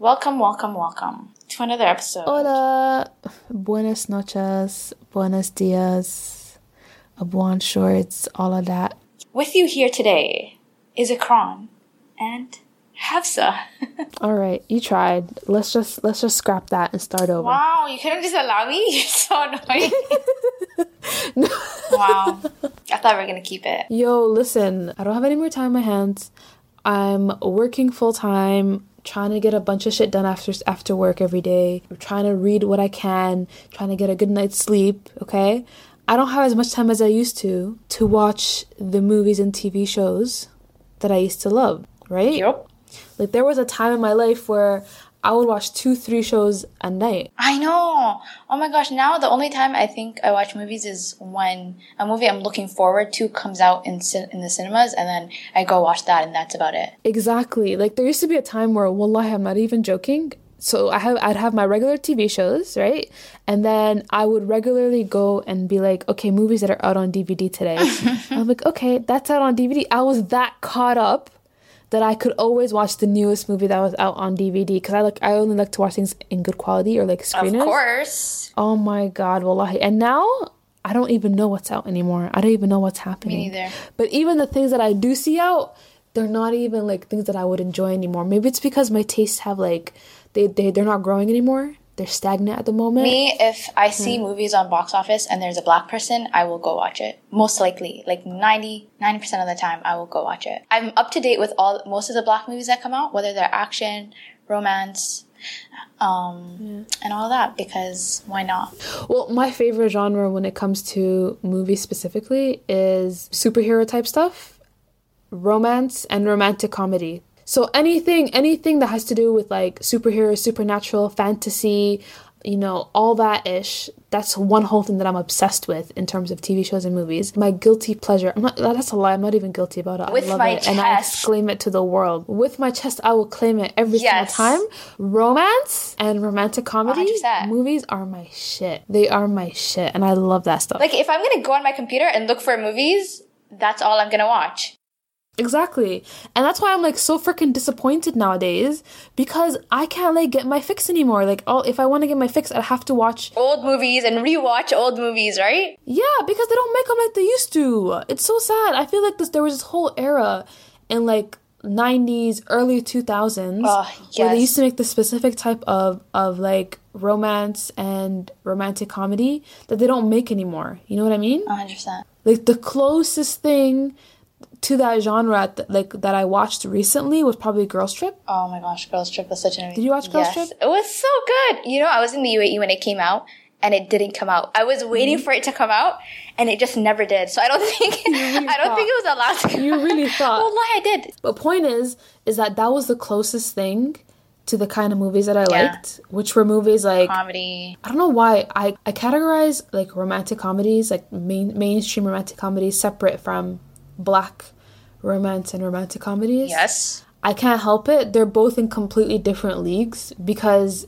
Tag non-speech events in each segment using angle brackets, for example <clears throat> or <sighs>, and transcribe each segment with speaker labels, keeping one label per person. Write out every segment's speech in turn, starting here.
Speaker 1: Welcome, welcome, welcome to another episode.
Speaker 2: Hola, buenas noches, buenos dias, Abwaan shorts, all of that.
Speaker 1: With you here today is Ikran and Hafsa. <laughs>
Speaker 2: All right, you tried. Let's just let's just scrap that and start over.
Speaker 1: wow, you couldn't just allow me? <laughs> You're so annoying. <laughs> wow. I thought we were gonna keep it.
Speaker 2: Yo, listen, I don't have any more time on my hands. I'm working full time, trying to get a bunch of shit done after after work every day. I'm trying to read what I can, trying to get a good night's sleep, okay? I don't have as much time as I used to to watch the movies and TV shows that I used to love, right?
Speaker 1: Yep.
Speaker 2: Like there was a time in my life where I would watch two, three shows a night.
Speaker 1: I know. Oh my gosh, now the only time I think I watch movies is when a movie I'm looking forward to comes out in cin- in the cinemas and then I go watch that and that's about it.
Speaker 2: Exactly. Like there used to be a time where, wallahi, I'm not even joking. So I have I'd have my regular TV shows, right? And then I would regularly go and be like, okay, movies that are out on DVD today. <laughs> I'm like, okay, that's out on DVD. I was that caught up that I could always watch the newest movie that was out on DVD because I like I only like to watch things in good quality or like screeners.
Speaker 1: Of course.
Speaker 2: Oh my god, wallahi. And now I don't even know what's out anymore. I don't even know what's happening.
Speaker 1: Me neither.
Speaker 2: But even the things that I do see out, they're not even like things that I would enjoy anymore. Maybe it's because my tastes have like they they they're not growing anymore. They're stagnant at the moment.
Speaker 1: Me, if I see
Speaker 2: Hmm.
Speaker 1: movies on box office and there's a black person, I will go watch it. Most likely, like 90, 90% of the time, I will go watch it. I'm up to date with all most of the black movies that come out, whether they're action, romance, um, and all that. Because why not?
Speaker 2: Well, my favorite genre when it comes to movies specifically is superhero type stuff, romance, and romantic comedy. So anything anything that has to do with like superhero, supernatural, fantasy, you know, all that ish. That's one whole thing that I'm obsessed with in terms of TV shows and movies. My guilty pleasure. I'm not that's a lie. I'm not even guilty about it.
Speaker 1: With
Speaker 2: I love
Speaker 1: my
Speaker 2: it and I
Speaker 1: chest.
Speaker 2: exclaim it to the world. With my chest, I will claim it every
Speaker 1: Yes.
Speaker 2: single time. Romance and romantic comedy
Speaker 1: 100%.
Speaker 2: movies are my shit. They are my shit, and I love that stuff.
Speaker 1: Like, if I'm gonna go on my computer and look for movies, that's all I'm gonna watch.
Speaker 2: Exactly, and that's why I'm like so freaking disappointed nowadays because I can't like get my fix anymore. Like, oh, if I want to get my fix, I have to watch.
Speaker 1: Old movies and rewatch old movies, right?
Speaker 2: Yeah, because they don't make them like they used to. It's so sad. I feel like this there was this whole era in like. 90s early 2000s
Speaker 1: Oh, ah,
Speaker 2: where they used to make the specific type of of like romance and romantic comedy that they don't make anymore you know what i mean
Speaker 1: 100%.
Speaker 2: like the closest thing to that genre th- like that I watched recently was probably Girls Trip.
Speaker 1: Oh my gosh, Girls Trip was such an
Speaker 2: Did you watch Girls
Speaker 1: yes.
Speaker 2: Trip?
Speaker 1: It was so good. You know, I was in the UAE when it came out and it didn't come out. I was waiting
Speaker 2: Mm-hmm.
Speaker 1: for it to come out and it just never did. So I don't <laughs> think I don't
Speaker 2: thought.
Speaker 1: think it was allowed to come
Speaker 2: You really <laughs> thought.
Speaker 1: Well, I did.
Speaker 2: But point is, is that that was the closest thing to the kind of movies that I
Speaker 1: Yeah.
Speaker 2: liked, which were movies like
Speaker 1: Comedy.
Speaker 2: I don't know why I I categorize like romantic comedies, like main mainstream romantic comedies, separate from black romance and romantic comedies.
Speaker 1: Yes.
Speaker 2: I can't help it. They're both in completely different leagues because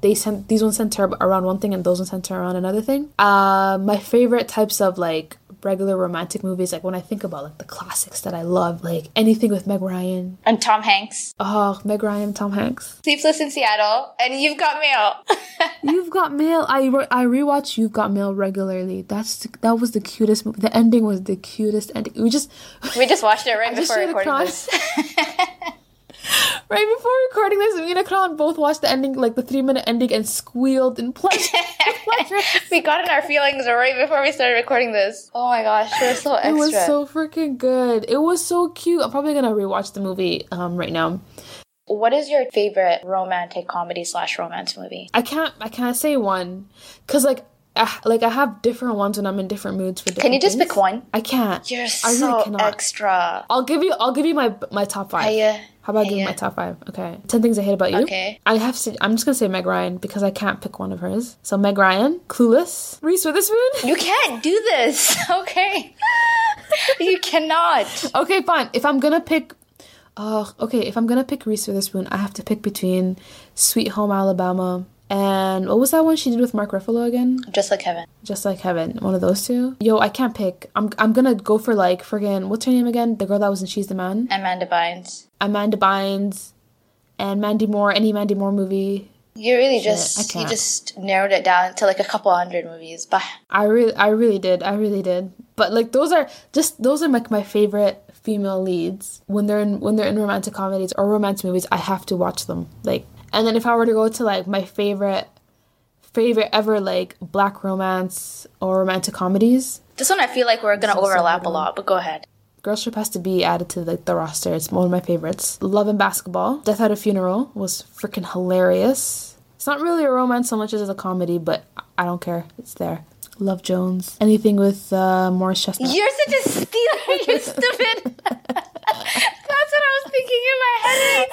Speaker 2: they sent these ones center around one thing and those ones center around another thing. Uh, my favorite types of like regular romantic movies, like when I think about like the classics that I love, like anything with Meg Ryan.
Speaker 1: And Tom Hanks.
Speaker 2: Oh, Meg Ryan, Tom Hanks.
Speaker 1: Sleepless in Seattle. And You've Got Mail. <laughs>
Speaker 2: You've Got Mail. I re- I rewatch You've Got Mail regularly. That's the, that was the cutest movie. The ending was the cutest ending. We just
Speaker 1: we just watched it right <laughs>
Speaker 2: I
Speaker 1: before recording this. <laughs> <laughs>
Speaker 2: right before recording this, me and Ikran both watched the ending, like the three minute ending, and squealed in pleasure. pleasure. <laughs>
Speaker 1: we got in our feelings right before we started recording this. Oh my gosh, we're so extra.
Speaker 2: It was so freaking good. It was so cute. I'm probably gonna rewatch the movie um right now.
Speaker 1: what is your favorite romantic comedy slash romance movie?
Speaker 2: I can't I can't say one, cause like Like I have different ones when I'm in different moods for different.
Speaker 1: Can you just
Speaker 2: things.
Speaker 1: pick one?
Speaker 2: I can't.
Speaker 1: You're
Speaker 2: I
Speaker 1: so
Speaker 2: really cannot.
Speaker 1: extra.
Speaker 2: I'll give you I'll give you my my top five.
Speaker 1: Hiya.
Speaker 2: How about I give you my top five? Okay. Ten things I hate about you.
Speaker 1: Okay.
Speaker 2: I have to. I'm just gonna say Meg Ryan because I can't pick one of hers. So Meg Ryan, Clueless, Reese Witherspoon.
Speaker 1: You can't do this. <laughs> Okay. <laughs> you cannot.
Speaker 2: Okay, fine. If I'm gonna pick, uh, okay, if I'm gonna pick Reese Witherspoon, I have to pick between Sweet Home Alabama and what was that one she did with Mark Ruffalo again?
Speaker 1: Just like heaven.
Speaker 2: Just like Heaven. One of those two. Yo, I can't pick. I'm I'm gonna go for like friggin' what's her name again? The girl that was in She's the Man.
Speaker 1: Amanda Bynes.
Speaker 2: Amanda Bynes and Mandy Moore, any Mandy Moore movie.
Speaker 1: You really
Speaker 2: Shit,
Speaker 1: just you just narrowed it down to like a couple hundred movies. But
Speaker 2: I really, I really did, I really did. But like those are just those are like my favorite female leads when they're in when they're in romantic comedies or romance movies. I have to watch them. Like, and then if I were to go to like my favorite, favorite ever like black romance or romantic comedies,
Speaker 1: this one I feel like we're gonna overlap a lot. But go ahead.
Speaker 2: Girls Trip has to be added to like the roster. It's one of my favorites. Love and Basketball. Death at a Funeral was freaking hilarious. It's not really a romance so much as a comedy, but I don't care. It's there. Love Jones. Anything with uh, Morris Chestnut.
Speaker 1: You're such a stealer. <laughs> You're stupid. That's what I was thinking in my head.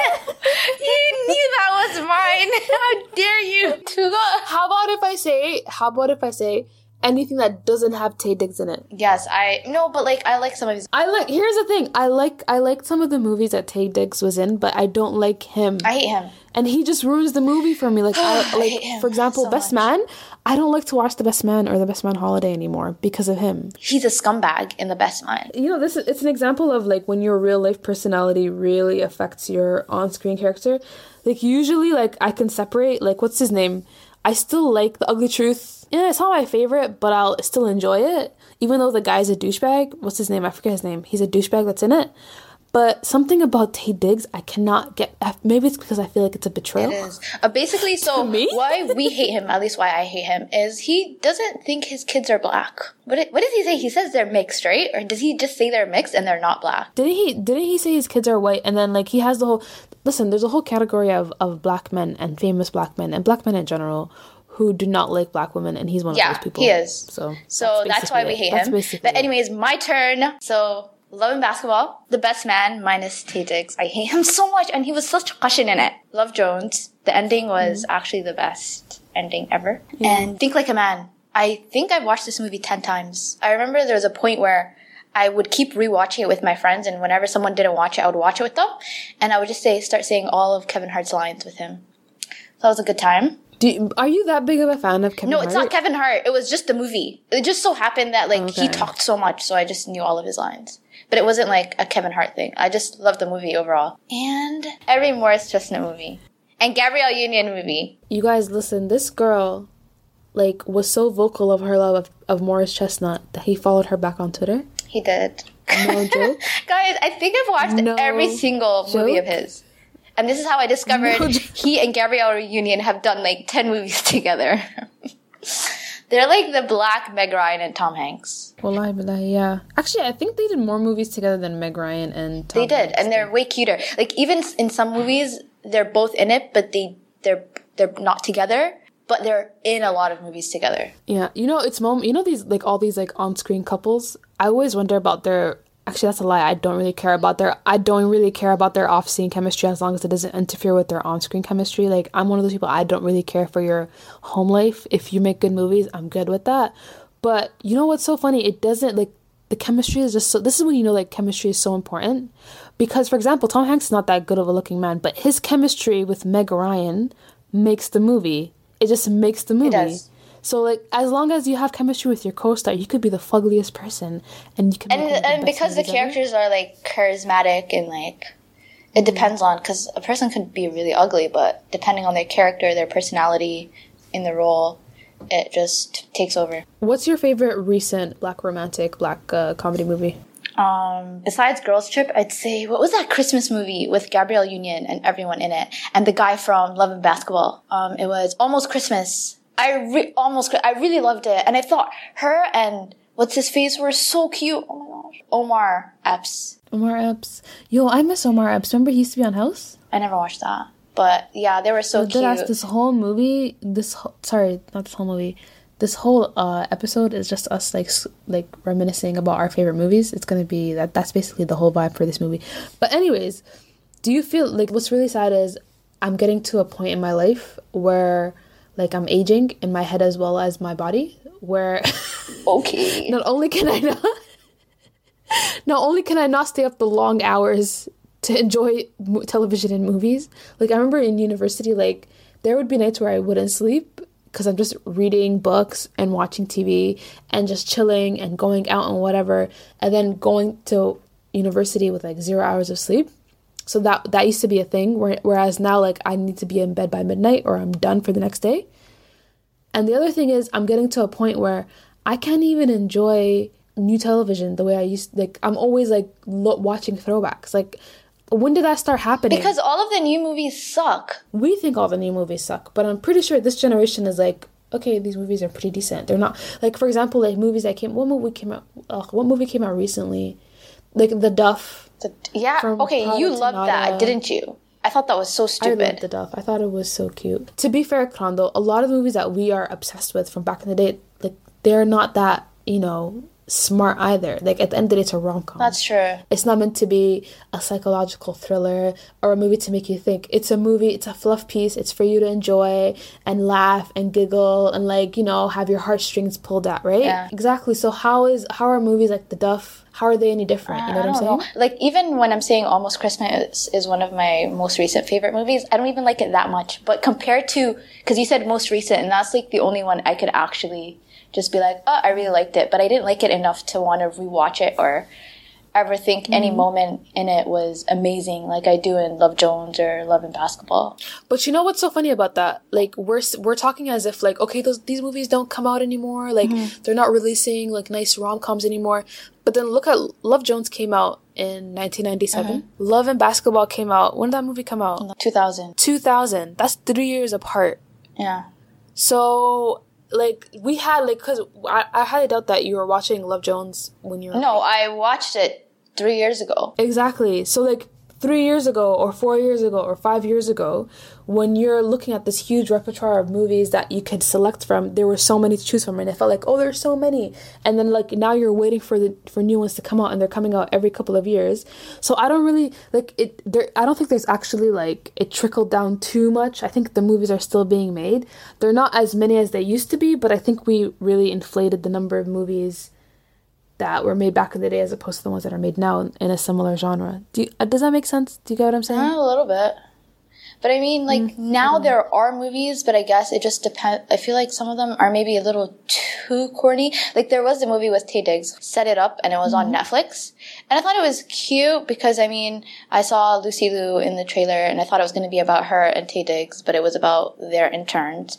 Speaker 1: You knew that was mine. How dare you? To go.
Speaker 2: How about if I say? How about if I say anything that doesn't have Taye Diggs in it?
Speaker 1: Yes, I no, but like I like some of his.
Speaker 2: I like. Here's the thing. I like. I like some of the movies that Taye Diggs was in, but I don't like him.
Speaker 1: I hate him.
Speaker 2: and he just ruins the movie for me. Like, <gasps> I, like
Speaker 1: him
Speaker 2: for example,
Speaker 1: so
Speaker 2: Best
Speaker 1: much.
Speaker 2: Man. I don't like to watch The Best Man or The Best Man Holiday anymore because of him.
Speaker 1: He's a scumbag in the best Man.
Speaker 2: You know, this is it's an example of like when your real life personality really affects your on screen character. Like usually, like I can separate. Like, what's his name? I still like The Ugly Truth. Yeah, it's not my favorite, but I'll still enjoy it, even though the guy's a douchebag. What's his name? I forget his name. He's a douchebag that's in it. But something about Taye Diggs, I cannot get. Maybe it's because I feel like it's a betrayal.
Speaker 1: It is. Uh, basically, so <laughs>
Speaker 2: me?
Speaker 1: why we hate him, at least why I hate him, is he doesn't think his kids are black. What, did- what does he say? He says they're mixed, right? Or does he just say they're mixed and they're not black?
Speaker 2: Didn't he? Didn't he say his kids are white? And then like he has the whole. Listen, there's a whole category of of black men and famous black men and black men in general who do not like black women, and he's one
Speaker 1: Yeah,
Speaker 2: of those people.
Speaker 1: he is.
Speaker 2: So
Speaker 1: So that's,
Speaker 2: basically
Speaker 1: why we hate
Speaker 2: That's
Speaker 1: him. But
Speaker 2: it.
Speaker 1: anyways, my turn. So Love and Basketball, the best man minus Taye Diggs. I hate him <laughs> so much, and he was such a cushion in it. Love Jones. The ending was
Speaker 2: Mm-hmm.
Speaker 1: actually the best ending ever. And Think Like a Man. I think I've watched this movie ten times. I remember there was a point where I would keep rewatching it with my friends, and whenever someone didn't watch it, I would watch it with them, and I would just say start saying all of Kevin Hart's lines with him. So that was a good time.
Speaker 2: Do you- are you that big of a fan of Kevin Hart?
Speaker 1: No,
Speaker 2: Hart?
Speaker 1: it's not Kevin Hart. It was just the movie. It just so happened that like he talked so much, so I just knew all of his lines. But it wasn't like a Kevin Hart thing. I just loved the movie overall. And every Morris Chestnut movie. And Gabrielle Union movie.
Speaker 2: You guys, listen. This girl, like, was so vocal of her love of, of Morris Chestnut that he followed her back on Twitter.
Speaker 1: He did.
Speaker 2: No joke. <laughs>
Speaker 1: Guys, I think I've watched
Speaker 2: No
Speaker 1: every single movie of his. And this is how I discovered <laughs> he and Gabrielle Union have done like 10 movies <laughs> together. They're like the black Meg Ryan and Tom Hanks.
Speaker 2: Wallahi billahi, yeah. Actually, I think they did more movies together than Meg Ryan and Tom
Speaker 1: They did,
Speaker 2: Hanks
Speaker 1: and they're way cuter. Like even in some movies, they're both in it, but they they're they're not together. But they're in a lot of movies together.
Speaker 2: Yeah, you know, it's mom. You know these like all these like on-screen couples. I always wonder about their. Actually, that's a lie. I don't really care about their. I don't really care about their off-screen chemistry as long as it doesn't interfere with their on-screen chemistry. Like I'm one of those people. I don't really care for your home life. If you make good movies, I'm good with that. But you know what's so funny? It doesn't like the chemistry is just so. This is when you know like chemistry is so important because, for example, Tom Hanks is not that good of a looking man, but his chemistry with Meg Ryan makes the movie. It just makes the movie.
Speaker 1: Does.
Speaker 2: So like as long as you have chemistry with your co-star, you could be the fuggliest person and you can
Speaker 1: And
Speaker 2: make one of the
Speaker 1: because the
Speaker 2: movies ever.
Speaker 1: characters are like charismatic and like it depends on because a person could be really ugly, but depending on their character, their personality in the role, it just takes over.
Speaker 2: What's your favorite recent black romantic black uh, comedy movie?
Speaker 1: Um, besides Girls Trip, I'd say what was that Christmas movie with Gabrielle Union and everyone in it, and the guy from Love and Basketball. Um, it was almost Christmas. I re- almost I really loved it, and I thought her and what's his face were so cute. Oh my gosh, Omar Epps.
Speaker 2: Omar Epps. Yo, I miss Omar Epps. Remember he used to be on House?
Speaker 1: I never watched that, but yeah, they were so
Speaker 2: ass,
Speaker 1: cute.
Speaker 2: this whole movie, this whole, sorry, not this whole movie. This whole uh, episode is just us like like reminiscing about our favorite movies. It's gonna be that. That's basically the whole vibe for this movie. But anyways, do you feel like what's really sad is I'm getting to a point in my life where like I'm aging in my head as well as my body, where
Speaker 1: Okay. <laughs>
Speaker 2: not only can I not not only can I not stay up the long hours to enjoy mo- television and movies. Like I remember in university, like there would be nights where I wouldn't sleep because I'm just reading books and watching TV and just chilling and going out and whatever, and then going to university with like zero hours of sleep. So that that used to be a thing. Whereas now, like I need to be in bed by midnight or I'm done for the next day. And the other thing is, I'm getting to a point where I can't even enjoy new television the way I used. Like I'm always like lo- watching throwbacks. Like when did that start happening?
Speaker 1: Because all of the new movies suck.
Speaker 2: we think all the new movies suck, but I'm pretty sure this generation is like, okay, these movies are pretty decent. They're not like, for example, like movies that came. What movie came out? Ugh, what movie came out recently? Like The Duff.
Speaker 1: The- yeah. Okay, you loved that, didn't you? I thought that was so
Speaker 2: I
Speaker 1: stupid.
Speaker 2: loved The Duff. I thought it was so cute. To be fair, Krondo, a lot of the movies that we are obsessed with from back in the day, like they're not that you know smart either. Like at the end of the day, it's a rom com.
Speaker 1: That's true.
Speaker 2: It's not meant to be a psychological thriller or a movie to make you think. It's a movie, it's a fluff piece. It's for you to enjoy and laugh and giggle and like, you know, have your heartstrings pulled out. right?
Speaker 1: Yeah.
Speaker 2: Exactly. So how is how are movies like The Duff, how are they any different? You know what I'm saying?
Speaker 1: know. Like even when I'm saying Almost Christmas is one of my most recent favorite movies, I don't even like it that much. But compared to, because you said most recent, and that's like the only one I could actually just be like, oh, I really liked it, but I didn't like it enough to want to rewatch it or ever think
Speaker 2: Mm-hmm.
Speaker 1: any moment in it was amazing, like I do in Love Jones or Love and Basketball.
Speaker 2: But you know what's so funny about that? Like we're we're talking as if like okay, those these movies don't come out anymore. Like
Speaker 1: Mm-hmm.
Speaker 2: they're not releasing like nice rom coms anymore. But then look at Love Jones came out in 1997.
Speaker 1: Mm-hmm.
Speaker 2: Love and Basketball came out. When did that movie come out?
Speaker 1: 2000.
Speaker 2: 2000. That's three years apart.
Speaker 1: Yeah.
Speaker 2: So like we had like because I, I highly doubt that you were watching Love Jones when you were
Speaker 1: No, I watched it three years ago.
Speaker 2: Exactly. So like three years ago or four years ago or five years ago, when you're looking at this huge repertoire of movies that you could select from, there were so many to choose from and it felt like, oh there's so many. And then like now you're waiting for the for new ones to come out and they're coming out every couple of years. So I don't really like it there I don't think there's actually like it trickled down too much. I think the movies are still being made. They're not as many as they used to be, but I think we really inflated the number of movies that were made back in the day as opposed to the ones that are made now in, in a similar genre. Do you, uh, does that make sense? Do you get what I'm saying?
Speaker 1: Uh, a little bit. But I mean, like
Speaker 2: Mm-hmm.
Speaker 1: now there are movies, but I guess it just depends. I feel like some of them are maybe a little too corny. Like there was a movie with Taye Diggs, Set It Up, and it was
Speaker 2: Mm-hmm.
Speaker 1: on Netflix. And I thought it was cute because I mean, I saw Lucy Liu in the trailer, and I thought it was going to be about her and Taye Diggs, but it was about their interns.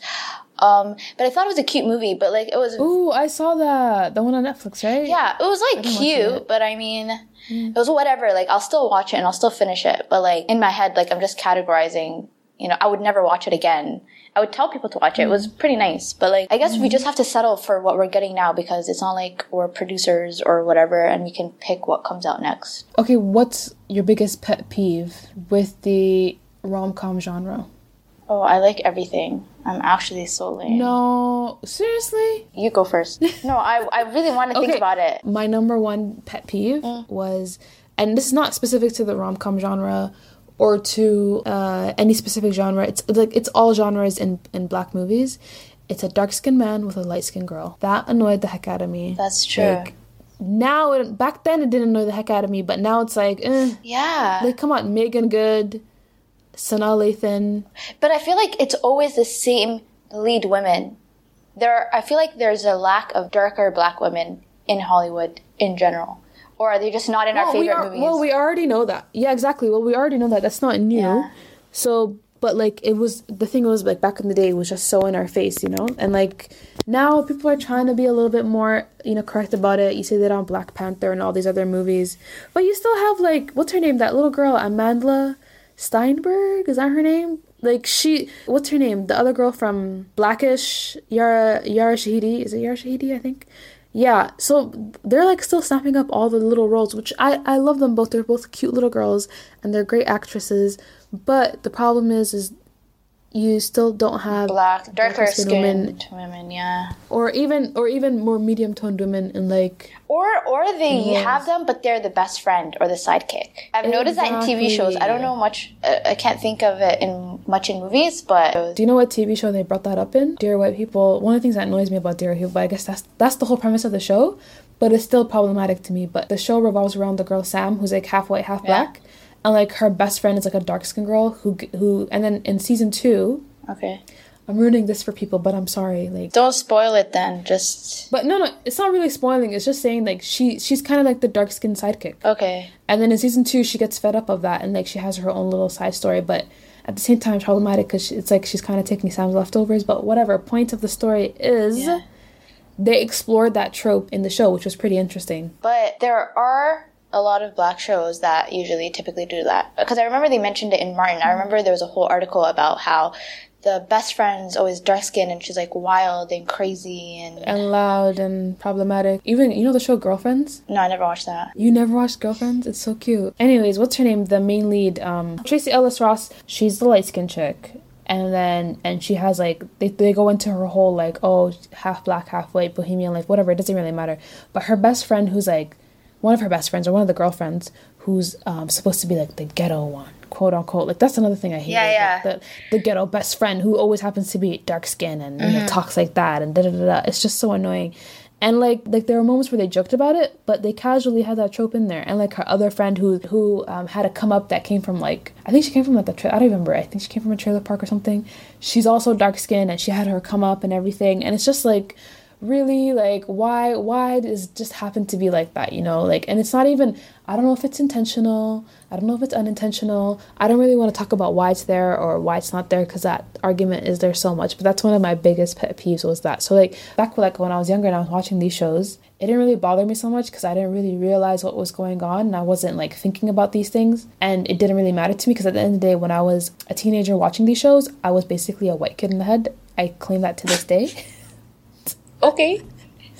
Speaker 1: Um, but I thought it was a cute movie, but like it was
Speaker 2: Ooh, I saw that. The one on Netflix, right?
Speaker 1: yeah, it was like cute, but I mean, mm. it was whatever. Like, I'll still watch it and I'll still finish it, but like in my head, like I'm just categorizing. You know, I would never watch it again. I would tell people to watch it. It was mm. pretty nice, but like I guess we just have to mm. settle for what we're getting now because it's not like we're producers or whatever, and we can pick what comes out next.
Speaker 2: Okay, what's your biggest pet peeve with the rom com genre?
Speaker 1: Oh, I like everything. I'm actually so lame.
Speaker 2: No, seriously?
Speaker 1: You go first. <laughs> no, I I really want to think
Speaker 2: Okay.
Speaker 1: about it.
Speaker 2: My number one pet peeve was, and this is not specific to the rom com genre or to uh, any specific genre. It's like it's all genres in in black movies. It's a dark skinned man with a light skinned girl. That annoyed the heck out of me.
Speaker 1: That's true.
Speaker 2: Like, now, it, back then, it didn't annoy the heck out of me, but now it's like, eh.
Speaker 1: yeah.
Speaker 2: Like, come on, Meagan Good, Sanaa Lathan.
Speaker 1: But I feel like it's always the same lead women. There, I feel like there's a lack of darker black women in Hollywood in general, or are they just not in our
Speaker 2: Well, we
Speaker 1: favorite
Speaker 2: are,
Speaker 1: movies?
Speaker 2: well, we already know that. Yeah, exactly. Well, we already know that. That's not new.
Speaker 1: Yeah.
Speaker 2: So, but like, it was the thing was like back in the day, it was just so in our face, you know. And like now, people are trying to be a little bit more, you know, correct about it. You see that on Black Panther and all these other movies, but you still have like, what's her name? That little girl, Amandla Stenberg. Is that her name? Like she, what's her name? The other girl from Blackish, Yara Yara Shahidi. Is it Yara Shahidi? I think. Yeah, so they're like still snapping up all the little roles, which I I love them both. They're both cute little girls and they're great actresses. But the problem is, is you still don't have
Speaker 1: black, darker
Speaker 2: darker-skinned women.
Speaker 1: women. yeah.
Speaker 2: or even or even more medium toned women in like
Speaker 1: Or or they have them, but they're the best friend or the sidekick. I've noticed that in TV shows. I don't know much. Uh, I can't think of it in much in movies, but
Speaker 2: Do you know what TV show they brought that up in? Dear White People. One of the things that annoys me about Dear White People, I guess that's that's the whole premise of the show, but it's still problematic to me. But the show revolves around the girl Sam, who's like half white, half black, and like her best friend is like a dark skinned girl who who, and then in season two,
Speaker 1: okay.
Speaker 2: I'm ruining this for people, but I'm sorry. Like,
Speaker 1: Don't spoil it then. Just
Speaker 2: but no, no, it's not really spoiling. It's just saying like she she's kind of like the dark skinned sidekick.
Speaker 1: okay.
Speaker 2: And then in season two, she gets fed up of that, and like she has her own little side story, but at the same time problematic because it's like she's kind of taking Sam's leftovers. But whatever. Point of the story is
Speaker 1: Yeah.
Speaker 2: they explored that trope in the show, which was pretty interesting.
Speaker 1: But there are a lot of black shows that usually typically do that. Because I remember they mentioned it in Martin. I remember there was a whole article about how the best friend's always dark skinned and she's like wild and crazy and
Speaker 2: And loud and problematic. Even you know the show Girlfriends.
Speaker 1: no, I never watched that.
Speaker 2: You never watched Girlfriends? It's so cute. Anyways, what's her name? The main lead, um, Tracee Ellis Ross. She's the light skinned chick, and then and she has like they they go into her whole like oh half black half white bohemian life, whatever it doesn't really matter. But her best friend, who's like one of her best friends or one of the girlfriends, who's um supposed to be like the ghetto one. Quote unquote, like that's another thing I hate.
Speaker 1: Yeah,
Speaker 2: like,
Speaker 1: yeah.
Speaker 2: The, the ghetto best friend who always happens to be dark skin and you know, talks like that and da da da da. It's just so annoying. And like like there were moments where they joked about it, but they casually had that trope in there. And like her other friend who who um, had a come up that came from like I think she came from like the tra- I don't remember. I think she came from a trailer park or something. She's also dark skinned and she had her come up and everything. And it's just like really like why why does just happen to be like that you know? Like and it's not even i don't know if it's intentional i don't know if it's unintentional. I don't really want to talk about why it's there or why it's not there because that argument is there so much but that's one of my biggest pet peeves was that. So like back like when i was younger and i was watching these shows it didn't really bother me so much because i didn't really realize what was going on and i wasn't like thinking about these things. And it didn't really matter to me because at the end of the day when i was a teenager watching these shows i was basically a white kid in the head. I claim that to this day <laughs>
Speaker 1: Okay.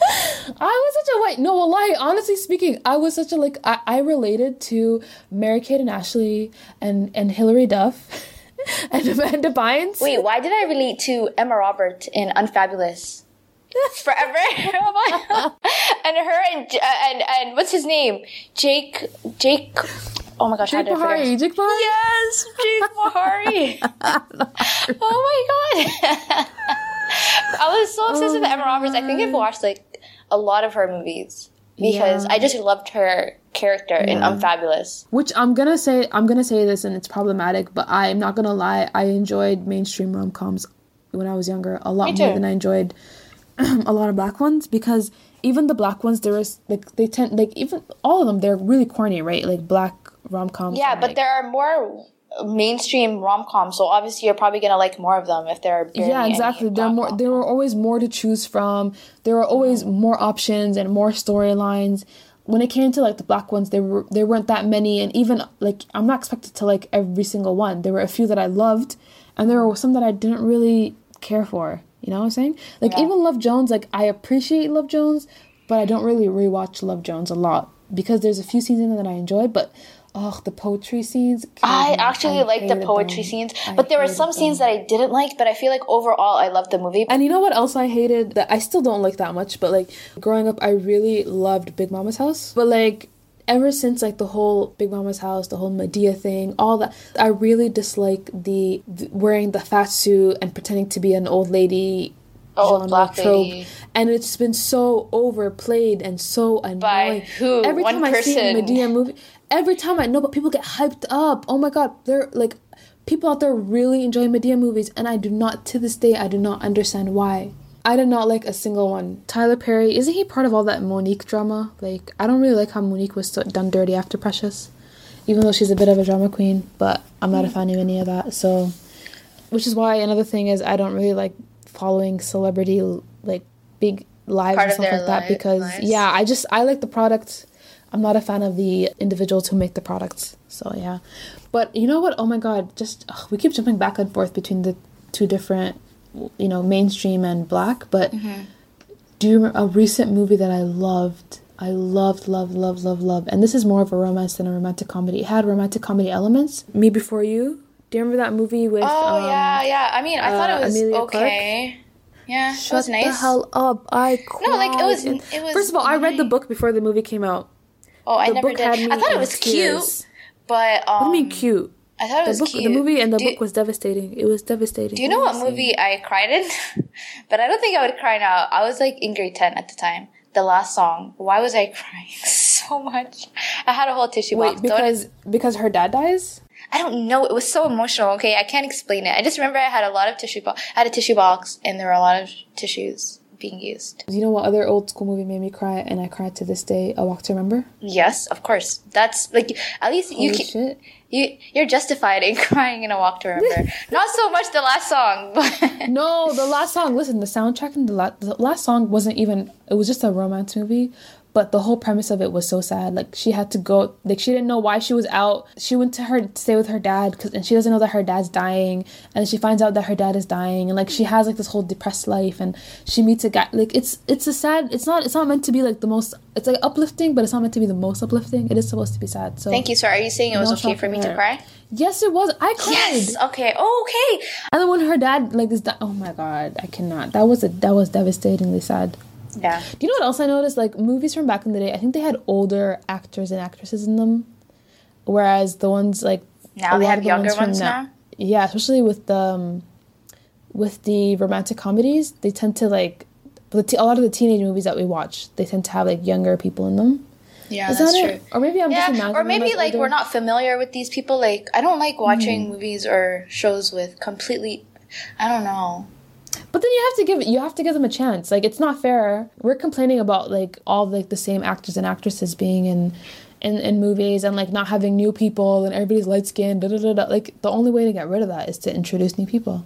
Speaker 2: I was such a white no lie. Honestly speaking, I was such a like I, I related to Mary Kate and Ashley and and Hilary Duff <laughs> and Amanda Bynes.
Speaker 1: Wait, why did I relate to Emma Roberts in Unfabulous? <laughs> Forever, <laughs> and her and uh, and and what's his name? Jake. Jake. Oh my gosh,
Speaker 2: Jake
Speaker 1: did I forget?
Speaker 2: Behari, Jake Behari.
Speaker 1: Yes, Jake Behari. oh my god. I was so obsessed with oh, Emma Roberts. I think I've watched like a lot of her movies because
Speaker 2: Yeah.
Speaker 1: I just loved her character in Unfabulous.
Speaker 2: Um Which I'm gonna say I'm gonna say this and it's problematic, but I'm not gonna lie, I enjoyed mainstream rom coms when I was younger a lot more than I enjoyed <clears throat> a lot of black ones because even the black ones there is like they tend like even all of them they're really corny, right? Like black rom coms.
Speaker 1: Yeah, but there are more mainstream rom coms, so obviously you're probably gonna like more of them if there are.
Speaker 2: yeah exactly. There are more there were always more to choose from. There are always mm. more options and more storylines. When it came to like the black ones there were there weren't that many and even like i'm not expected to like every single one. There were a few that i loved and there were some that i didn't really care for. You know what i'm saying? Like
Speaker 1: Yeah.
Speaker 2: even love jones like i appreciate love jones but i don't really rewatch love jones a lot because there's a few seasons that i enjoyed but oh the poetry scenes
Speaker 1: I actually
Speaker 2: I
Speaker 1: like the poetry
Speaker 2: them.
Speaker 1: scenes,
Speaker 2: I
Speaker 1: but there were some
Speaker 2: them.
Speaker 1: scenes that I didn't like. But I feel like overall, I loved the movie.
Speaker 2: And you know what else I hated that I still don't like that much, but like growing up, I really loved Big Mama's house. But like ever since like the whole Big Mama's house, the whole Madea thing, all that, I really dislike the, the wearing the fat suit and pretending to be an old lady.
Speaker 1: Oh, black lady.
Speaker 2: and it's been so overplayed and so annoying.
Speaker 1: By who?
Speaker 2: Every
Speaker 1: One
Speaker 2: time I see a. Madea movie, every time I know, but people get hyped up. Oh my god, they're like people out there really enjoy Madea movies, and I do not to this day I do not understand why. I did not like a single one. Tyler Perry isn't he part of all that Mo'Nique drama? Like I don't really like how Mo'Nique was so done dirty after Precious, even though she's a bit of a drama queen. But I'm not a mm-hmm. fan of any of that. So, which is why another thing is I don't really like following celebrity like big lives
Speaker 1: Part
Speaker 2: and stuff like that because
Speaker 1: lives.
Speaker 2: yeah I just I like the product. I'm not a fan of the individuals who make the products. So yeah, but you know what? Oh my god! Just ugh, we keep jumping back and forth between the two different, you know, mainstream and black. But
Speaker 1: Mm-hmm.
Speaker 2: do you remember a recent movie that I loved? I loved, loved, loved, loved, loved. And this is more of a romance than a romantic comedy. It had romantic comedy elements. Me Before You. Do you remember that movie with?
Speaker 1: oh
Speaker 2: um,
Speaker 1: yeah, yeah. I mean, I thought
Speaker 2: uh,
Speaker 1: it was
Speaker 2: Emilia Clarke?
Speaker 1: okay. Yeah, it
Speaker 2: Shut
Speaker 1: was nice.
Speaker 2: the hell up! I cried.
Speaker 1: No, like, it was- it was
Speaker 2: First of all, I read the book before the movie came out.
Speaker 1: Oh, I
Speaker 2: The
Speaker 1: never
Speaker 2: book
Speaker 1: did.
Speaker 2: had me
Speaker 1: I thought it was
Speaker 2: tears.
Speaker 1: cute, but um,
Speaker 2: What do you mean cute?
Speaker 1: I thought it
Speaker 2: The
Speaker 1: was
Speaker 2: book,
Speaker 1: cute.
Speaker 2: the movie and the
Speaker 1: Do-
Speaker 2: book was devastating. It was devastating.
Speaker 1: Do you know what movie I cried in? <laughs> but I don't think I would cry now. I was like in grade 10 at the time. The last song. Why was I <laughs> crying so much? I had a whole tissue
Speaker 2: Wait,
Speaker 1: box. Don't-
Speaker 2: because because her dad dies.
Speaker 1: I don't know. It was so emotional. Okay, I can't explain it. I just remember I had a lot of tissue box. I had a tissue box, and there were a lot of tissues being used.
Speaker 2: You know what other old school movie made me cry, and I cried to this day? A Walk to Remember.
Speaker 1: Yes, of course. That's like at least you
Speaker 2: Holy
Speaker 1: can,
Speaker 2: shit!
Speaker 1: you you're justified in <laughs> crying in a walk to remember. <laughs> Not so much the last song, <laughs> but
Speaker 2: No, the last song. Listen, the soundtrack and the, la- the last song wasn't even. It was just a romance movie, but the whole premise of it was so sad. Like she had to go. Like she didn't know why she was out. She went to her stay with her dad because, and she doesn't know that her dad's dying. And she finds out that her dad is dying, and like she has like this whole depressed life. And she meets a guy. Like it's it's a sad. It's not. It's not meant to be like the most. It's like uplifting, but it's not meant to be the most uplifting. It is supposed to be sad. So
Speaker 1: thank you, sir. Are you saying it was okay for me to cry?
Speaker 2: Yes, it was. I cried.
Speaker 1: Yes. Okay. Oh, okay.
Speaker 2: And then when her dad like is. Di- oh my god, I cannot. That was a that was devastatingly sad.
Speaker 1: Yeah.
Speaker 2: Do you know what else I noticed? Like movies from back in the day, I think they had older actors and actresses in them, whereas the ones like
Speaker 1: Now they have
Speaker 2: the
Speaker 1: younger
Speaker 2: from
Speaker 1: ones now?
Speaker 2: Yeah, especially with the um, with the romantic comedies, they tend to like the t- a lot of the teenage movies that we watch. They tend to have like younger people in them.
Speaker 1: Yeah,
Speaker 2: Is
Speaker 1: that's
Speaker 2: that
Speaker 1: true.
Speaker 2: Or maybe I'm just imagining
Speaker 1: or maybe like
Speaker 2: older.
Speaker 1: we're not familiar with these people. Like I don't like watching
Speaker 2: Mm-hmm.
Speaker 1: movies or shows with completely. I don't know.
Speaker 2: But then you have to give you have to give them a chance. Like it's not fair. We're complaining about like all like the same actors and actresses being in in, in movies and like not having new people and everybody's light skinned. Da, da, da, da. Like the only way to get rid of that is to introduce new people.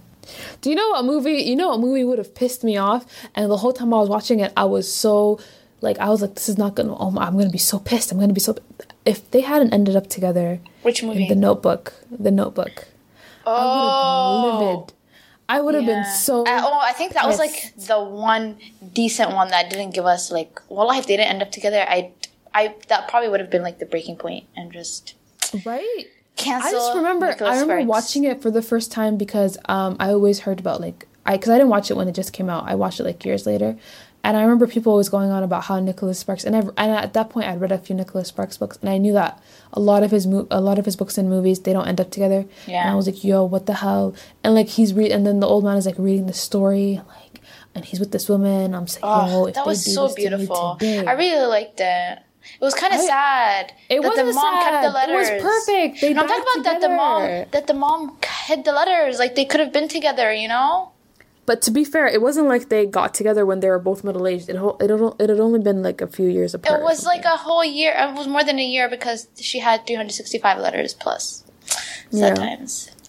Speaker 2: Do you know what movie? You know what movie would have pissed me off? And the whole time I was watching it, I was so like I was like, this is not gonna. Oh, my, I'm gonna be so pissed. I'm gonna be so. If they hadn't ended up together
Speaker 1: Which
Speaker 2: in
Speaker 1: movie?
Speaker 2: the Notebook, the Notebook, I would have
Speaker 1: oh,
Speaker 2: been livid. I would have
Speaker 1: yeah.
Speaker 2: been so.
Speaker 1: I, oh, I think that was like the one decent one that didn't give us like. Well, if they didn't end up together, I, I that probably would have been like the breaking point and just
Speaker 2: right.
Speaker 1: cancel.
Speaker 2: I just remember
Speaker 1: Nicholas
Speaker 2: I remember
Speaker 1: Sparks.
Speaker 2: watching it for the first time because um I always heard about like I because I didn't watch it when it just came out. I watched it like years later. And I remember people always going on about how Nicholas Sparks and I and at that point I'd read a few Nicholas Sparks books and I knew that a lot of his mo- a lot of his books and movies they don't end up together.
Speaker 1: Yeah.
Speaker 2: And I was like, "Yo, what the hell?" And like he's read and then the old man is like reading the story like and he's with this woman. I'm oh, "Yo,
Speaker 1: Oh, that was so beautiful.
Speaker 2: today-
Speaker 1: I really liked it. It was kind of sad
Speaker 2: It
Speaker 1: that the mom kept the
Speaker 2: sad. It was
Speaker 1: letters.
Speaker 2: perfect. They
Speaker 1: And I'm talking about that the mom that the mom hid the letters. Like they could have been together, you know.
Speaker 2: But to be fair, it wasn't like they got together when they were both middle aged. It ho- it had, it had only been like a few years apart.
Speaker 1: It was like a whole year. It was more than a year because she had 365 letters plus.
Speaker 2: Yeah.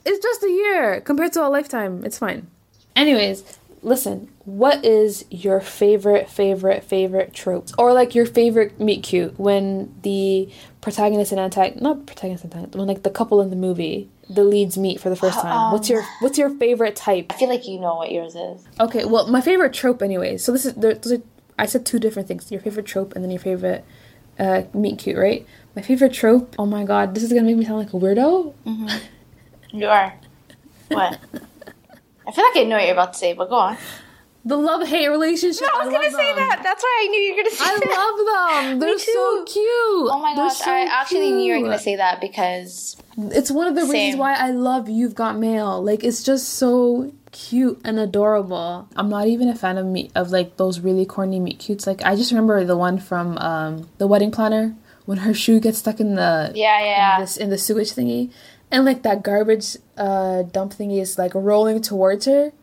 Speaker 2: It's just a year compared to a lifetime. It's fine. Anyways, listen. What is your favorite, favorite, favorite trope, or like your favorite meet cute when the protagonist and antagonist, not protagonist and antagonist, when like the couple in the movie, the leads meet for the first uh, time? what's um, your What's your favorite type?
Speaker 1: I feel like you know what yours is.
Speaker 2: Okay, well, my favorite trope, anyways. So this is there, are, I said two different things: your favorite trope and then your favorite uh, meet cute, right? My favorite trope. Oh my god, this is gonna make me sound like a weirdo. Mm-hmm. <laughs>
Speaker 1: You are. What? <laughs> I feel like I know what you're about to say, but go on.
Speaker 2: The love hate relationship.
Speaker 1: No, I was gonna say
Speaker 2: them.
Speaker 1: that. That's why I knew you were gonna say
Speaker 2: I
Speaker 1: that.
Speaker 2: I love them. <laughs> They're so
Speaker 1: too.
Speaker 2: cute.
Speaker 1: Oh my gosh,
Speaker 2: so
Speaker 1: I actually knew you were gonna say that because
Speaker 2: It's one of the reasons why I love You've Got Mail. Like it's just so cute and adorable. I'm not even a fan of meet of like those really corny meet cutes. Like I just remember the one from um the wedding planner when her shoe gets stuck in the
Speaker 1: Yeah, yeah.
Speaker 2: in this in the sewage thingy. And like that garbage uh dump thingy is like rolling towards her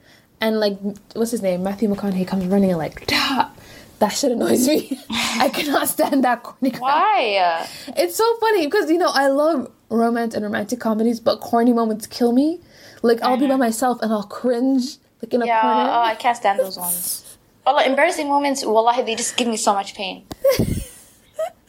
Speaker 2: and like what's his name? Matthew McConaughey comes running and like "Dah!" that shit annoys me. <laughs> I cannot stand that corny crap.
Speaker 1: why?
Speaker 2: It's so funny because you know I love romance and romantic comedies, but corny moments kill me. Like I'll be by mm-hmm. myself and I'll cringe like in a
Speaker 1: Yeah,
Speaker 2: corner.
Speaker 1: oh, I can't stand those <laughs> ones. Well, like, embarrassing moments, wallahi, they just give me so much pain. <laughs>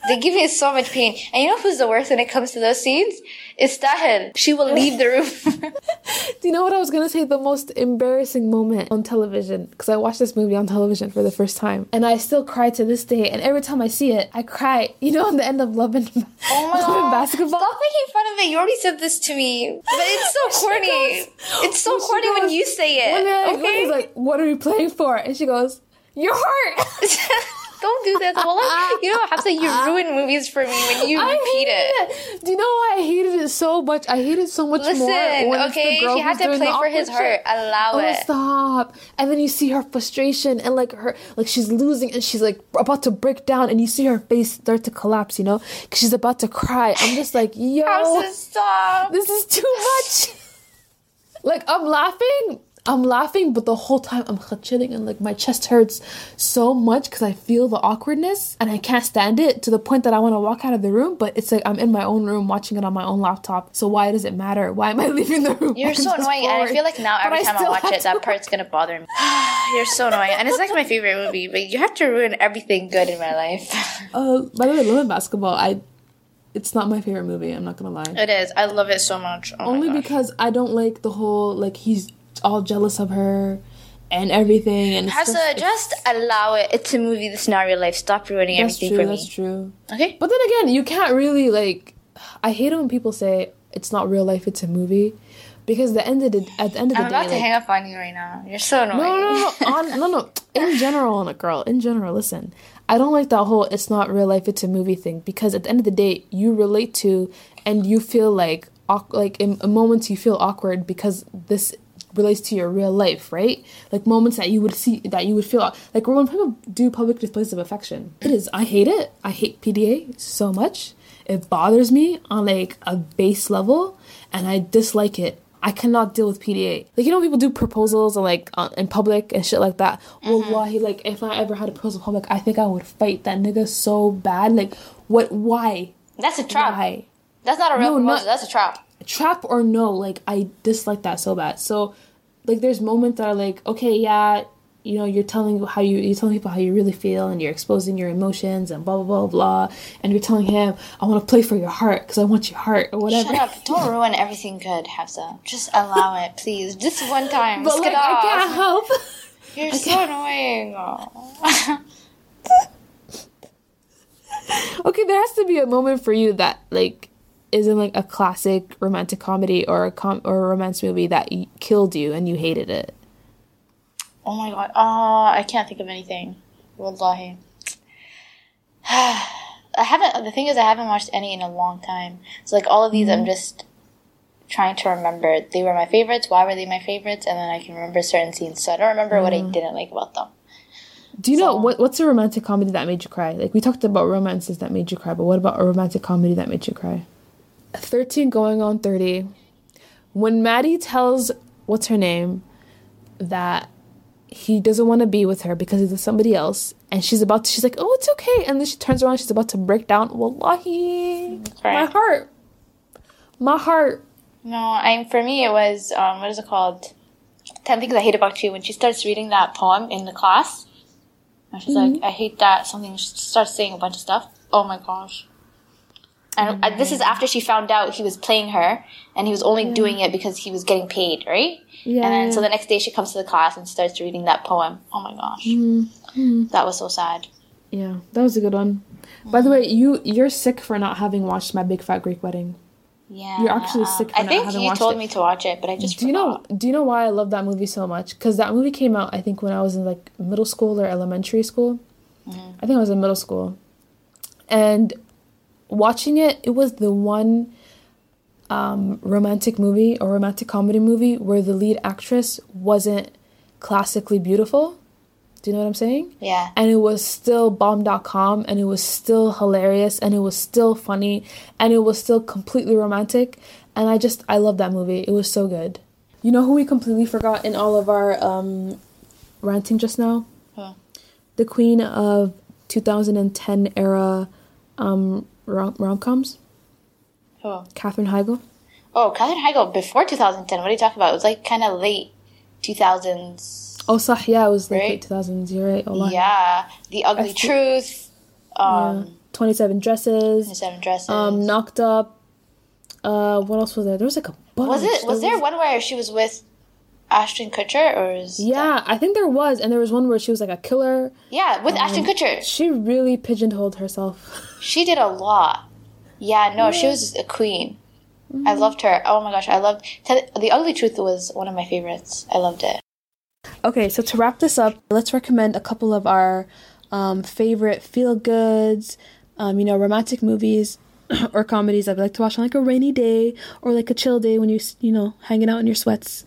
Speaker 1: they give me so much pain. And you know who's the worst when it comes to those scenes? It's Tahil. She will <laughs> leave the room. <laughs>
Speaker 2: Do you know what I was gonna say? The most embarrassing moment on television because I watched this movie on television for the first time, and I still cry to this day. And every time I see it, I cry. You know, on the end of Love and,
Speaker 1: Oh my
Speaker 2: Love and
Speaker 1: god.
Speaker 2: Basketball.
Speaker 1: Stop making fun of it. You already said this to me. But it's so <laughs> corny.
Speaker 2: goes-
Speaker 1: it's so corny when you say it.
Speaker 2: when
Speaker 1: okay?
Speaker 2: like, "What are we playing for?" and she goes, "Your heart."
Speaker 1: Don't do this. Well, you know, Hafsa, you <laughs> ruin movies for me when you
Speaker 2: I
Speaker 1: repeat
Speaker 2: hated
Speaker 1: it.
Speaker 2: Do you know why I hated it so much? I hated it so much more.
Speaker 1: Listen,
Speaker 2: when the
Speaker 1: okay, she had to play for his heart. Allow
Speaker 2: Oh,
Speaker 1: it.
Speaker 2: stop! And then you see her frustration and like her, like she's losing and she's like about to break down, and you see her face start to collapse. You know, because she's about to cry. I'm just like, <laughs> yo,
Speaker 1: Hafsa, stop.
Speaker 2: this is too much. <laughs> like I'm laughing, I'm laughing, but the whole time I'm chilling and like my chest hurts so much because I feel the awkwardness and I can't stand it to the point that I want to walk out of the room. But it's like I'm in my own room watching it on my own laptop. So why does it matter? Why am I <laughs> leaving the room?
Speaker 1: You're so annoying, and I feel like now
Speaker 2: But
Speaker 1: every time I watch it, that part's gonna bother me. <sighs> You're so annoying, and it's like my favorite movie, but you have to ruin everything good in my life. <laughs>
Speaker 2: Uh, by the way, Love and Basketball. I, it's not my favorite movie. I'm not gonna lie.
Speaker 1: it is. I love it so much. Oh
Speaker 2: Only because I don't like the whole like he's all jealous of her and everything. And
Speaker 1: Hafsa,
Speaker 2: it's-
Speaker 1: just allow it. It's a movie. The scenario life. Stop ruining
Speaker 2: that's
Speaker 1: everything
Speaker 2: true.
Speaker 1: for
Speaker 2: That's
Speaker 1: me.
Speaker 2: true.
Speaker 1: Okay.
Speaker 2: But then again, you can't really like. I hate it when people say it's not real life; it's a movie, because the end of the at the end of the day, I'm
Speaker 1: about to
Speaker 2: like,
Speaker 1: hang up on you right now. You're so annoying.
Speaker 2: no, no, no, on, <laughs> no, no. In general, on a girl, in general, listen. I don't like that whole "it's not real life; it's a movie" thing because at the end of the day, you relate to and you feel like like in, in moments you feel awkward because this relates to your real life, right? Like moments that you would see that you would feel like when people do public displays of affection. It is. I hate it. I hate PDA so much. It bothers me on like a base level, and I dislike it. I cannot deal with PDA. Like you know, people do proposals and like uh, in public and shit like that. Wallahi, like if I ever had a proposal in public, I think I would fight that nigga so bad. Like, what? Why?
Speaker 1: That's a trap.
Speaker 2: Why?
Speaker 1: That's not a real
Speaker 2: No, not-
Speaker 1: proposal. That's a trap.
Speaker 2: Trap or no, like I dislike that so bad. So like there's moments that are like, okay, yeah, you know, you're telling how you you're telling people how you really feel and you're exposing your emotions and blah blah blah blah and you're telling him I want to play for your heart because I want your heart or whatever.
Speaker 1: Shut up. Don't <laughs> ruin everything good, Hafsa. Just allow it, please. Just one time.
Speaker 2: But like I can't help. <laughs>
Speaker 1: You're so annoying. <laughs>
Speaker 2: Okay, there has to be a moment for you that like isn't like a classic romantic comedy or a com or a romance movie that y- killed you and you hated it.
Speaker 1: oh my god. Oh, I can't think of anything. Wallahi. <sighs> I haven't. The thing is, I haven't watched any in a long time. So like all of these,
Speaker 2: Mm-hmm.
Speaker 1: I'm just trying to remember. They were my favorites. Why were they my favorites? And then I can remember certain scenes. So I don't remember what I
Speaker 2: Mm.
Speaker 1: didn't like about them.
Speaker 2: Do you know what what's a romantic comedy that made you cry? Like we talked about romances that made you cry, but what about a romantic comedy that made you cry? 13 going on 30. When Maddie tells what's her name that he doesn't want to be with her because he's with somebody else and she's about to she's like, "Oh, it's okay." And then she turns around, she's about to break down. Wallahi,
Speaker 1: Cry.
Speaker 2: my heart. My heart.
Speaker 1: No, I'm for me it was um what is it called? Ten things I hate about you when she starts reading that poem in the class. And she's like, I hate that something she starts saying a bunch of stuff. Oh my gosh. And uh, this is after she found out he was playing her and he was only doing it because he was getting paid, right?
Speaker 2: Yeah.
Speaker 1: And then so the next day she comes to the class and starts reading that poem. Oh my gosh. That was so sad.
Speaker 2: Yeah, that was a good one. By the way, you you're sick for not having watched my Big Fat Greek Wedding.
Speaker 1: Yeah.
Speaker 2: You're actually sick for
Speaker 1: I think you told
Speaker 2: it.
Speaker 1: me to watch it, but I just
Speaker 2: Do you know? Do you know why I love that movie so much? Because that movie came out, I think, when I was in like middle school or elementary school. I think I was in middle school, and watching it, it was the one um, romantic movie or romantic comedy movie where the lead actress wasn't classically beautiful. Do you know what I'm saying?
Speaker 1: Yeah.
Speaker 2: and it was still bomb.com and it was still hilarious and it was still funny and it was still completely romantic and i just i love that movie it was so good you know who we completely forgot in all of our um ranting just now
Speaker 1: Who?
Speaker 2: the queen of 2010 era um rom- rom-coms
Speaker 1: Who?
Speaker 2: katherine heigl
Speaker 1: Oh, Katherine Heigl before 2010. What are you talking about? It was like kind of late 2000s.
Speaker 2: oh sah yeah it was like
Speaker 1: Right.
Speaker 2: late 2000s you're right oh
Speaker 1: Yeah, The Ugly
Speaker 2: I thi-
Speaker 1: Truth. Um,
Speaker 2: yeah. 27 dresses
Speaker 1: 27 Dresses.
Speaker 2: um knocked up uh what else was there there was like a bunch
Speaker 1: was it? Was
Speaker 2: there
Speaker 1: one where she was with Ashton Kutcher, or is
Speaker 2: Yeah, I think there was, and there was one where she was like a killer.
Speaker 1: yeah with
Speaker 2: Um,
Speaker 1: Ashton Kutcher?
Speaker 2: She really pigeonholed herself. <laughs>
Speaker 1: She did a lot. Yeah, no, she was a queen. I loved her. Oh my gosh, I loved The Ugly Truth was one of my favorites. I loved it.
Speaker 2: okay, so to wrap this up, let's recommend a couple of our um, favorite feel goods, um, you know, romantic movies <clears throat> or comedies I'd like to watch on like a rainy day or like a chill day when you you know hanging out in your sweats.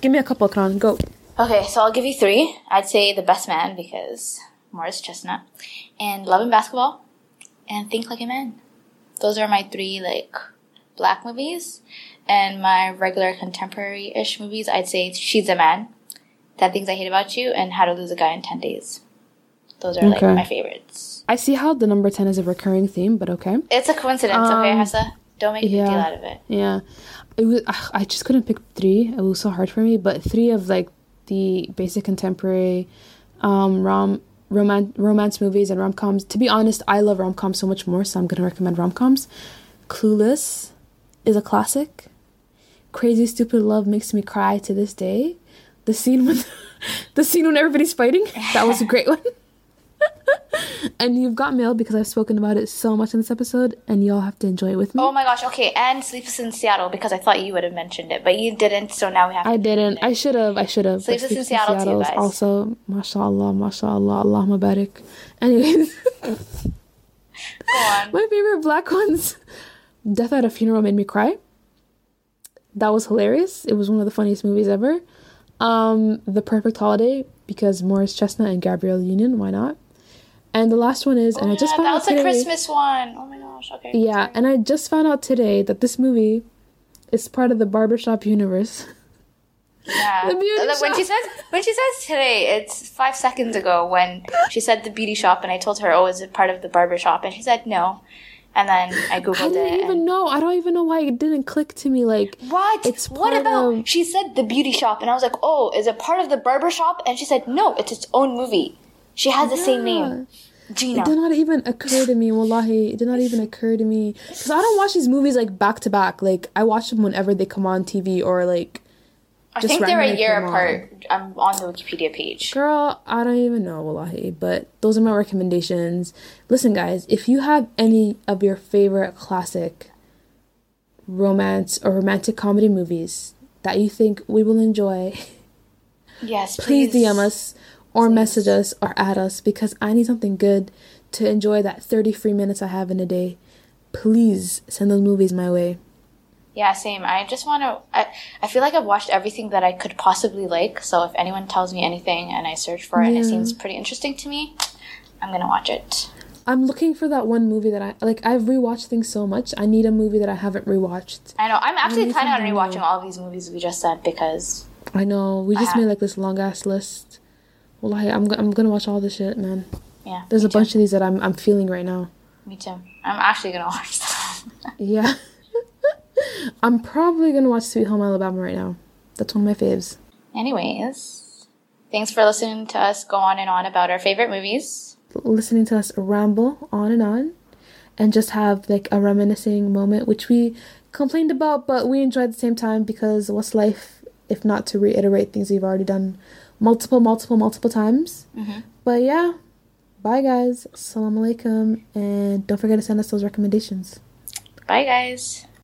Speaker 2: Give me a couple, Kron. Go.
Speaker 1: Okay, so I'll give you three. I'd say The Best Man because Morris Chestnut, and Love and Basketball, and Think Like a Man. Those are my three like black movies, and my regular contemporary-ish movies. I'd say She's a Man, Ten Things I Hate About You, and How to Lose a Guy in Ten Days. Those are like my favorites.
Speaker 2: I see how the number ten is a recurring theme, but okay.
Speaker 1: It's a coincidence, okay,
Speaker 2: Um,
Speaker 1: Hessa? Don't make a big
Speaker 2: yeah.
Speaker 1: deal out of it.
Speaker 2: Yeah, it was. I just couldn't pick three. It was so hard for me. But three of like the basic contemporary, um, rom roman romance movies and rom coms. To be honest, I love rom coms so much more. So I'm gonna recommend rom coms. Clueless is a classic. Crazy Stupid Love makes me cry to this day. The scene when <laughs> the scene when everybody's fighting that was a great <laughs> one. <laughs> and you've got mail because I've spoken about it so much in this episode, and y'all have to enjoy it with me.
Speaker 1: Oh my gosh, okay, and Sleepless in Seattle because I thought you would have mentioned it, but you didn't, so now we have to
Speaker 2: I didn't. I should have. I should have.
Speaker 1: Sleepless in Seattle too,
Speaker 2: is
Speaker 1: guys.
Speaker 2: Also, mashallah, mashallah, Allah Mabarak. Anyways, <laughs>
Speaker 1: go on.
Speaker 2: my favorite black ones. Death at a Funeral made me cry. That was hilarious. It was one of the funniest movies ever. Um, The Perfect Holiday because Morris Chestnut and Gabrielle Union. Why not? And the last one is, and oh I just
Speaker 1: yeah,
Speaker 2: found
Speaker 1: that
Speaker 2: out
Speaker 1: was
Speaker 2: today.
Speaker 1: Christmas one. Oh my gosh, okay.
Speaker 2: Yeah, and I just found out today that this movie is part of the barbershop universe.
Speaker 1: Yeah. <laughs>
Speaker 2: The beauty
Speaker 1: Like, when she says when she says today, it's five seconds ago when she said the beauty shop, and I told her, "Oh, is it part of the barber shop?" And she said no. And then I googled it.
Speaker 2: I didn't
Speaker 1: it.
Speaker 2: even know. I don't even know why it didn't click to me. Like,
Speaker 1: what?
Speaker 2: It's
Speaker 1: what about?
Speaker 2: of-
Speaker 1: She said the beauty shop, and I was like, "Oh, is it part of the barber shop?" And she said, "No, it's its own movie. She has the same name, Gina."
Speaker 2: It did not even occur to me. Wallahi, it did not even occur to me because I don't watch these movies like back to back. Like, I watch them whenever they come on TV or like,
Speaker 1: I think they're a year
Speaker 2: come on.
Speaker 1: apart. I'm on the Wikipedia page.
Speaker 2: girl, I don't even know. Wallahi, but those are my recommendations. Listen, guys, if you have any of your favorite classic romance or romantic comedy movies that you think we will enjoy.
Speaker 1: Yes, <laughs>
Speaker 2: please
Speaker 1: please,
Speaker 2: DM us or message us or add us because I need something good to enjoy that 30 free minutes I have in a day. Please send those movies my way.
Speaker 1: Yeah, same. I just want to. I, I feel like I've watched everything that I could possibly like. So if anyone tells me anything and I search for it and it seems pretty interesting to me, I'm gonna watch it.
Speaker 2: I'm looking for that one movie that I like. I've rewatched things so much. I need a movie that I haven't rewatched.
Speaker 1: I know. I'm actually planning on rewatching all of these movies we just said because
Speaker 2: I know we just
Speaker 1: I-
Speaker 2: made like this long ass list. Well, I, I'm I'm gonna watch all this shit, man.
Speaker 1: yeah.
Speaker 2: There's a bunch of these that I'm I'm feeling right now.
Speaker 1: Me too. I'm actually gonna <laughs> watch them.
Speaker 2: Yeah, <laughs> I'm probably gonna watch Sweet Home Alabama right now. That's one of my faves.
Speaker 1: Anyways, thanks for listening to us go on and on about our favorite movies.
Speaker 2: listening to us ramble on and on and just have like a reminiscing moment which we complained about but we enjoyed at the same time because what's life if not to reiterate things we've already done multiple multiple multiple times. Mm-hmm. But yeah bye guys. Assalamu alaikum and don't forget to send us those recommendations.
Speaker 1: Bye, guys.